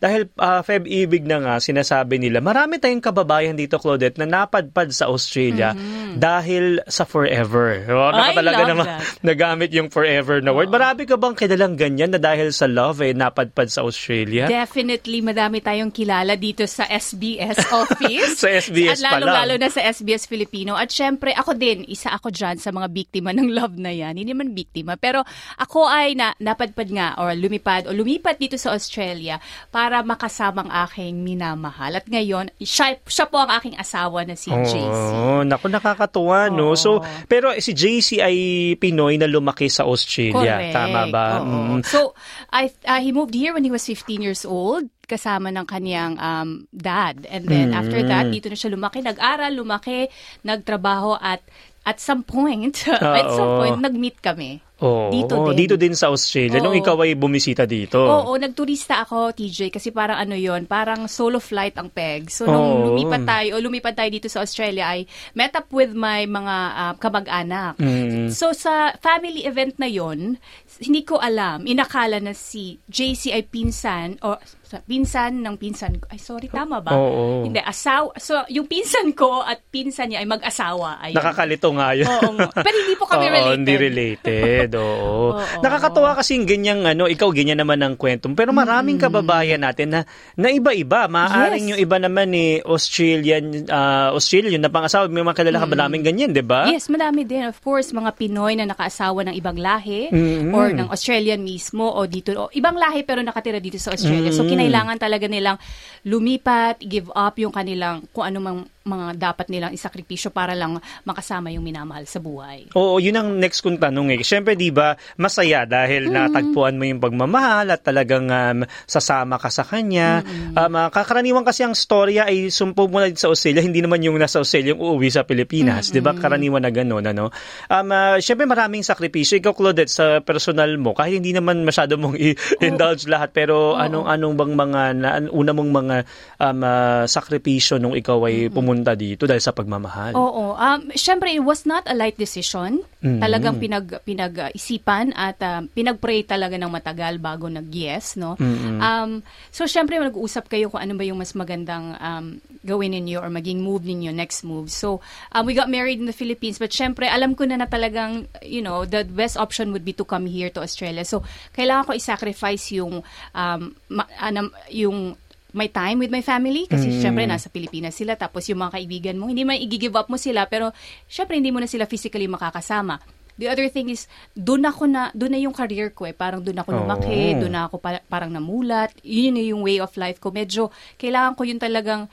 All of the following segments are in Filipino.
Dahil uh, Feb Ibig na nga, sinasabi nila, marami tayong kababayan dito, Claudette, na napadpad sa Australia mm-hmm. dahil sa forever. Oh, I talaga naman that. nagamit yung forever na word. Marami ka bang kilalang ganyan na dahil sa love eh, napadpad sa Australia? Definitely, madami tayong kilala dito sa SBS office. Sa SBS At pa lang. lalo-lalo na sa SBS Filipino. At syempre, ako din, isa ako dyan sa mga biktima ng love na yan. Hindi naman biktima. Pero ako ay na, napadpad nga or lumipad o lumipat dito sa Australia para makasamang aking minamahal. At ngayon, siya, siya po ang aking asawa na si JC. Oh, naku, nakakatuwa, no? Oo. So, pero si JC ay Pinoy na lumaki sa Australia. Correct. Tama ba? Oo. Mm. So, I, uh, he moved here when he was 15 years old kasama ng kaniyang um, dad. And then Mm. after that, dito na siya lumaki. Nag-aral, lumaki, nagtrabaho at at some point, at some Oo. point, nag-meet kami. Oo, Dito din. dito din sa Australia. Nung Oo. ikaw ay bumisita dito. Oo, nagturista ako, TJ, kasi parang ano yon parang solo flight ang peg. So, nung Oo. lumipat tayo, o lumipad tayo dito sa Australia, ay met up with my mga ah, kamag-anak. Mm. So, sa family event na yon hindi ko alam, inakala na si JC ay pinsan, o sa- pinsan ng pinsan ko. Ay, sorry, tama ba? Oo. Hindi, asawa. So, yung pinsan ko at pinsan niya ay mag-asawa. Ayun. Nakakalito nga yun. Oo nga. Pero hindi po kami Oo, related. hindi related. Oo. Oo. Nakakatuwa kasi ganyang ano, ikaw ganyan naman ang kwento. Pero maraming kababayan natin na, na iba-iba. Maaaring Yes. yung iba naman ni Australian, uh, Australian na pangasawa. May mga kilala ka ba namin ganyan, di ba? Yes, madami din. Of course, mga Pinoy na nakaasawa ng ibang lahi Mm-mm. or ng Australian mismo o dito. O, ibang lahi pero nakatira dito sa Australia. So, Mm-mm. kinailangan talaga nilang lumipat, give up yung kanilang kung ano mang mga dapat nilang isakripisyo para lang makasama yung minamahal sa buhay. Oo, yun ang next kong tanong eh. Siyempre, di ba, masaya dahil natagpuan mo yung pagmamahal at talagang um, sasama ka sa kanya. Um, ah, kakaraniwan kasi ang storya ay sumpo mo na sa Australia, hindi naman yung nasa Australia yung uuwi sa Pilipinas. Di ba? Karaniwan na gano'n, ano? Um, ah, Siyempre, maraming sakripisyo. Ikaw, Claudette, sa personal mo, kahit hindi naman masyado mong i-indulge lahat, pero anong anong bang mga, na, una mong mga um, ah, sakripisyo nung ikaw ay pumunta dito dahil sa pagmamahal? Oo. Um, Siyempre, it was not a light decision. Mm. Talagang pinag, pinag-isipan at um, pinag-pray talaga ng matagal bago nag-yes. No? Um, so, siyempre, nag-uusap kayo kung ano ba yung mas magandang um, gawin ninyo or maging move ninyo, next move. So, um, we got married in the Philippines. But siyempre, alam ko na na talagang, you know, the best option would be to come here to Australia. So, kailangan ko i-sacrifice yung, um, ma- anam- yung my time with my family kasi Mm. syempre nasa Pilipinas sila tapos yung mga kaibigan mo hindi man i-give up mo sila pero syempre hindi mo na sila physically makakasama. The other thing is doon ako na doon na yung career ko eh parang doon ako lumaki, Oo. doon na ako pa- parang namulat. Yun na yung way of life ko. Medyo kailangan ko yun talagang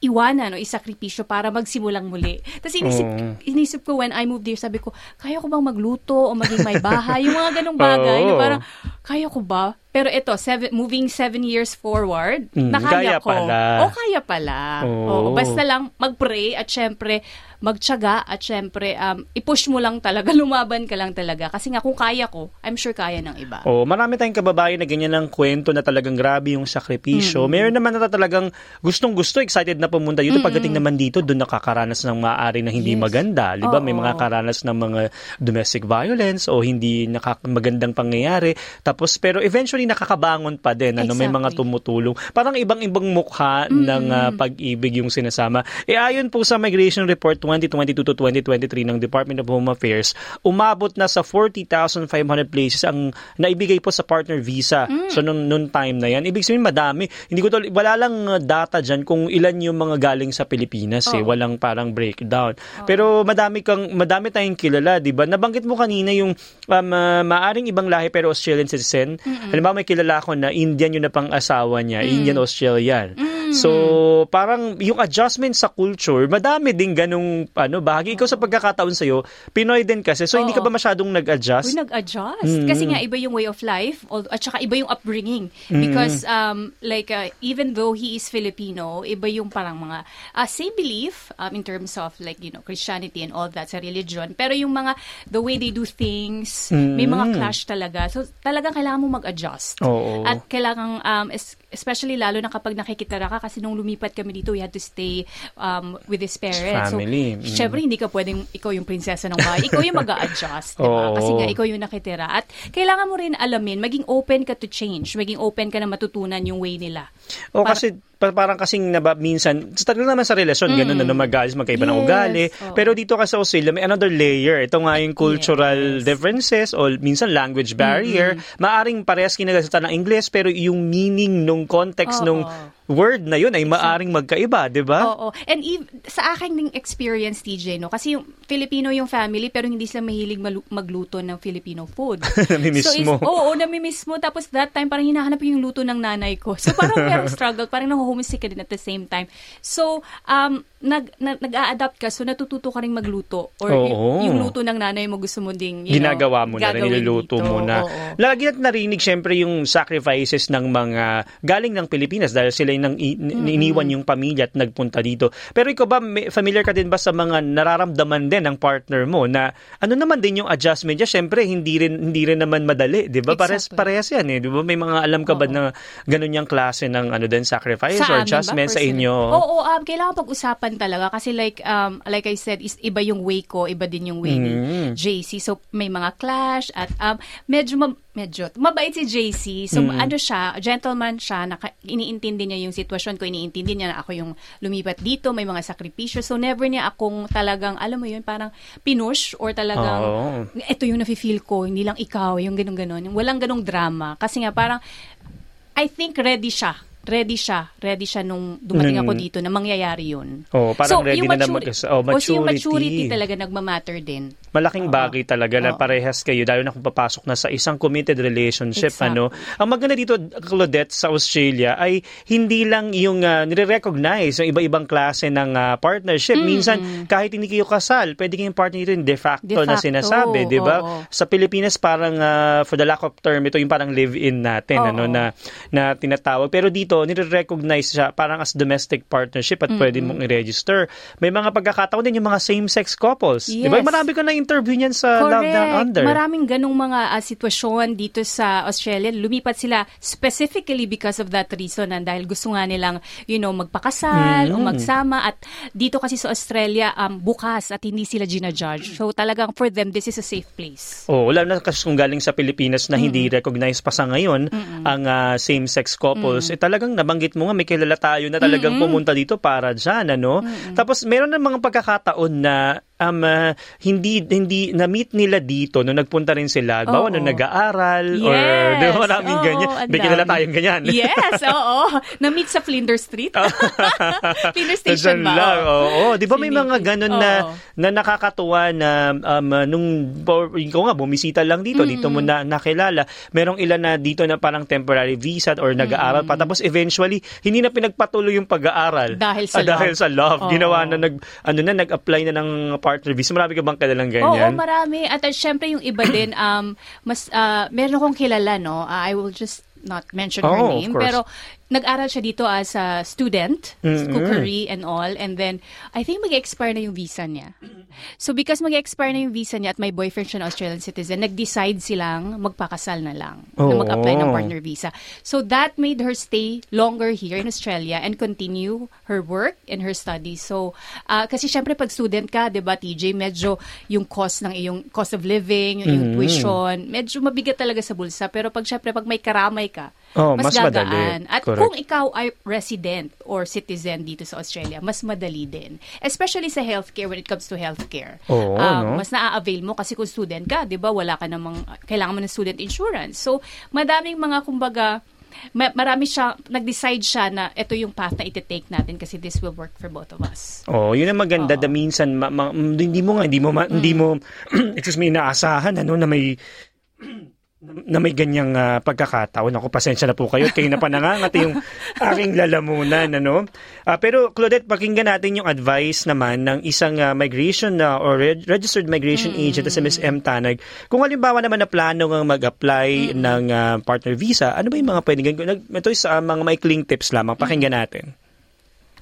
iwanan o isakripisyo para magsimulang muli. Tapos inisip, Oo. inisip ko when I moved here, sabi ko, kaya ko bang magluto o maging may bahay? yung mga ganong bagay na Oo. parang, kaya ko ba? Pero ito, seven, moving seven years forward, Mm, kaya nakaya ko. pala. O kaya pala. Oo. Oo, basta lang mag-pray at syempre magtiyaga at syempre um, i-push mo lang talaga, lumaban ka lang talaga. Kasi nga kung kaya ko, I'm sure kaya ng iba. Oh, marami tayong kababayan na ganyan ng kwento na talagang grabe yung sakripisyo. Meron naman na talagang gustong-gusto, excited na pumunta dito. Pagdating naman dito, doon nakakaranas ng maaari na hindi Yes. maganda. Di ba? May Oo. mga karanas ng mga domestic violence o hindi nakak- magandang pangyayari. Tapos, pero eventually nakakabangon pa din. Ano, May mga Exactly. tumutulong. Parang ibang-ibang mukha ng ah, pag-ibig yung sinasama. E ayon po sa Migration Report 2022 to 2023 ng Department of Home Affairs, umabot na sa 40,500 places ang naibigay po sa partner visa. So nung, nung time na yan, ibig sabihin madami. Hindi ko to, wala lang uh, data dyan kung ilan yung mga galing sa Pilipinas eh. Oo. Walang parang breakdown. Pero madami kang madami tayong kilala, 'di ba? Nabanggit mo kanina yung um, uh, maaring ibang lahi pero Australian citizen. Halimbawa may kilala ako na Indian yung napang-asawa niya, Indian Australian. So, parang yung adjustment sa culture, madami din ganung ano, bahagi. Ikaw sa pagkakataon sa'yo, Pinoy din kasi. So, hindi ka ba masyadong nag-adjust? Uy, nag-adjust. Mm. Kasi nga, iba yung way of life at saka iba yung upbringing. Mm. Because, um, like, uh, even though he is Filipino, iba yung parang mga uh, same belief um, in terms of, like, you know, Christianity and all that sa religion. Pero yung mga, the way they do things, may Mm. mga clash talaga. So, talagang kailangan mo mag-adjust. Oo. At kailangan, um, es- especially lalo na kapag nakikitira ka kasi nung lumipat kami dito, we had to stay um, with his parents. Family. So, Mm. syempre, hindi ka pwedeng ikaw yung prinsesa ng bahay. Ikaw yung mag adjust diba? Oo. Kasi nga, ikaw yung nakitira. At kailangan mo rin alamin, maging open ka to change. Maging open ka na matutunan yung way nila. O Para- kasi parang kasing naba, minsan, sa talaga naman sa relasyon, ganun na mag-alis, magkaiba ng Yes, ugali. oo. Pero dito ka sa Australia, may another layer. Ito nga yung cultural Yes. differences o minsan language barrier. Maaring parehas kinagasalita ng English, pero yung meaning nung context Oo. nung word na yun ay maaring magkaiba, di ba? Oo. And ev- sa akin ding experience, TJ, no? Kasi yung Filipino yung family, pero hindi sila mahilig magluto ng Filipino food. Namimiss so, is- mo. Oo, namimiss mo. Tapos that time, parang hinahanap yung luto ng nanay ko. So, parang merong struggle. Parang ka din at the same time. So, um, nag, nag, nag-a-adapt ka. So, natututo ka rin magluto. Or Oo. yung luto ng nanay mo gusto mo ding, you ginagawa know, mo na rin, niluluto dito. mo na. Oo. Lagi natin narinig syempre yung sacrifices ng mga galing ng Pilipinas dahil sila yung iniwan yung pamilya at nagpunta dito. Pero ikaw ba, may, familiar ka din ba sa mga nararamdaman din ng partner mo na ano naman din yung adjustment niya? Syempre, hindi rin, hindi rin naman madali, di ba? Exactly. parehas yan eh. Di ba? May mga alam ka ba Oo. na ganun yung klase ng ano din, sacrifice or amin ba, adjustment sa inyo? Oo, um, kailangan pag-usapan talaga kasi like um like I said, is iba yung way ko, iba din yung way Mm. ni JC. So may mga clash at um medyo ma- medyo mabait si JC. So Mm. ano siya, gentleman siya, naka, iniintindi niya yung sitwasyon ko, iniintindi niya na ako yung lumipat dito, may mga sakripisyo. So never niya akong talagang alam mo yun, parang pinush or talagang ito yung nafe-feel ko, hindi lang ikaw, yung ganun-ganon. Walang ganong drama. Kasi nga parang I think ready siya. Ready siya. Ready siya nung dumating ako Nung- dito na mangyayari yun. Oo, parang ready yung na na maturi- mag- oh, o, so yung maturity. maturity talaga nagmamatter din. Malaking Oo. bagay talaga na Oo. parehas kayo, lalo na kung papasok na sa isang committed relationship. Exactly. ano Ang maganda dito, Claudette, sa Australia, ay hindi lang yung uh, nire-recognize yung iba-ibang klase ng ah, partnership. Minsan, kahit hindi kayo kasal, pwede kayong partner dito yung de facto, De na facto, sinasabi. di ba oo. Sa Pilipinas, parang, ah, for the lack of term, ito yung parang live-in natin, Oo. ano na, na tinatawag. Pero dito, nire-recognize siya parang as domestic partnership at pwede mong i-register. May mga pagkakataon din yung mga same-sex couples. Di ba? Yes. Marami ko na-interview niyan sa Love Down Under. Maraming ganong mga ah, sitwasyon dito sa Australia. Lumipat sila specifically because of that reason na dahil gusto nga nilang, you know, magpakasal o Mm. magsama. At dito kasi sa Australia, um, bukas at hindi sila ginajudge. So talagang for them, this is a safe place. Oh, wala na kasi kung galing sa Pilipinas na hindi recognize pa sa ngayon ang ah, same-sex couples. Eh talagang nabanggit mo nga may kilala tayo na talagang pumunta dito para diyan ano. Tapos meron na mga pagkakataon na um, ah, hindi hindi na-meet nila dito nung nagpunta rin sila. Bawa nung nag-aaral or Yes. di ba maraming Oo, ganyan. May kilala tayong ganyan. yes, oo. Na-meet sa Flinders Street. Flinders Station ba? lang, Oo. oo. Di ba may mga ganun na, na nakakatuwa na um, uh, nung ikaw nga bumisita lang dito, dito mo na nakilala. Merong ilan na dito na parang temporary visa or nag-aaral pa. Tapos eventually, hindi na pinagpatuloy yung pag-aaral. Dahil sa Ah, Dahil love. sa love. Oo. Ginawa na, nag, ano na, nag-apply na ng partner visa. Marami ka bang kilalang Oo, ganyan? marami. At uh, syempre yung iba din, um, mas, uh, meron akong kilala, no? Uh, I will just not mention her Oh, of name. Pero nag-aral siya dito as a student, Mm-mm. cookery and all. And then, I think mag-expire na yung visa niya. So because mag-expire na yung visa niya at may boyfriend siya na Australian citizen, nag-decide silang magpakasal na lang. Na Oo. mag-apply ng partner visa. So that made her stay longer here in Australia and continue her work and her studies. So, ah, kasi syempre pag student ka, 'di ba, TJ, medyo yung cost ng iyong cost of living, yung Mm. tuition, medyo mabigat talaga sa bulsa. Pero pag syempre pag may karamay ka, Oh, mas, mas madali. gagaan. At Correct. kung ikaw ay resident or citizen dito sa Australia, mas madali din. Especially sa healthcare when it comes to healthcare. Oo, Um, no? Mas na-avail mo kasi kung student ka, 'di ba, wala ka namang kailangan mo ng student insurance. So, madaming mga kumbaga ma- marami siya, nag-decide siya na ito yung path na iti-take natin kasi this will work for both of us. Oh, yun ang maganda da minsan ma- ma- hindi mo nga hindi mo ma- hindi mo excuse me inaasahan ano na may na may ganyang ah, pagkakataon. Ako, pasensya na po kayo. Kayo na pa nangangati yung aking lalamunan. Ano? Ah, pero, Claudette, pakinggan natin yung advice naman ng isang ah, migration na or reg- registered migration agent sa Ms. M. Tanag. Kung halimbawa naman na plano ng mag-apply ng ah, partner visa, ano ba yung mga pwedeng gawin? Ito is ah, mga maikling tips lamang. Pakinggan natin.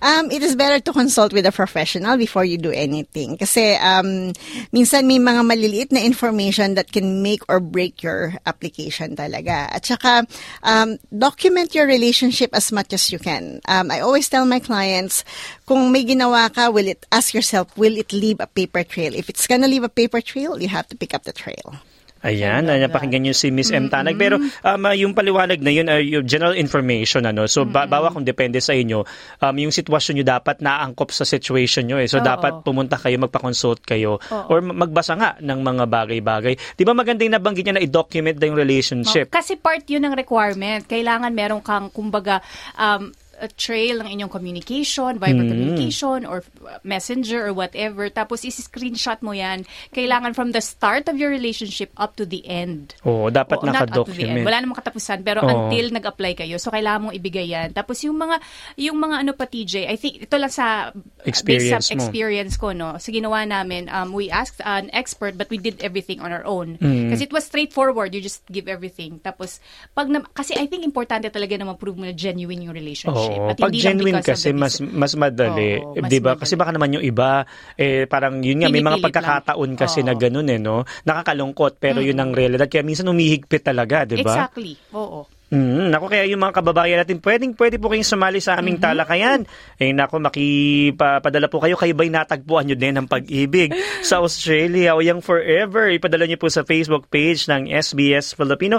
Um, it is better to consult with a professional before you do anything. Kasi um, minsan may mga maliliit na information that can make or break your application talaga. At saka, um, document your relationship as much as you can. Um, I always tell my clients, kung may ginawa ka, will it, ask yourself, will it leave a paper trail? If it's gonna leave a paper trail, you have to pick up the trail. Ayan, uh, napakinggan niyo si Miss M. Tanag. Pero um, uh, yung paliwanag na yun, uh, yung general information, ano, so ba- bawa kung depende sa inyo, um, yung sitwasyon nyo dapat naangkop sa situation nyo. Eh. So Oo. dapat pumunta kayo, magpa-consult kayo, or magbasa nga ng mga bagay-bagay. Di ba maganda yung nabanggit niya na i-document na yung relationship? Kasi part yun ng requirement. Kailangan meron kang, kumbaga, um, a trail ng inyong communication, Viber communication, or uh, messenger, or whatever. Tapos, isi-screenshot mo yan. Kailangan from the start of your relationship up to the end. Oo, dapat Oo, naka-document. Wala namang katapusan, pero Oo. until nag-apply kayo. So, kailangan mong ibigay yan. Tapos, yung mga, yung mga ano pa, TJ, I think, ito lang sa Experience based experience ko, no? Sa ginawa namin, um, we asked an expert, but we did everything on our own. Mm. Kasi it was straightforward. You just give everything. Tapos, pag na, kasi I think importante talaga na ma-prove mo na genuine yung relationship. Oo, At pag hindi lang genuine kasi mas mas madali, Oo, mas 'di ba? madali. Kasi baka naman yung iba eh parang yun nga may mga pagkakataon lang. kasi na Oo. ganun eh no. Nakakalungkot pero yun ang realidad kaya minsan umihigpit talaga, 'di ba? Exactly. Oo. Mm, nako kaya yung mga kababayan natin, pwedeng pwede po kayong sumali sa aming talakayan. Eh nako makipapadala po kayo kayo ba'y natagpuan nyo din ng pag-ibig sa Australia o yung forever. Ipadala nyo po sa Facebook page ng SBS Filipino.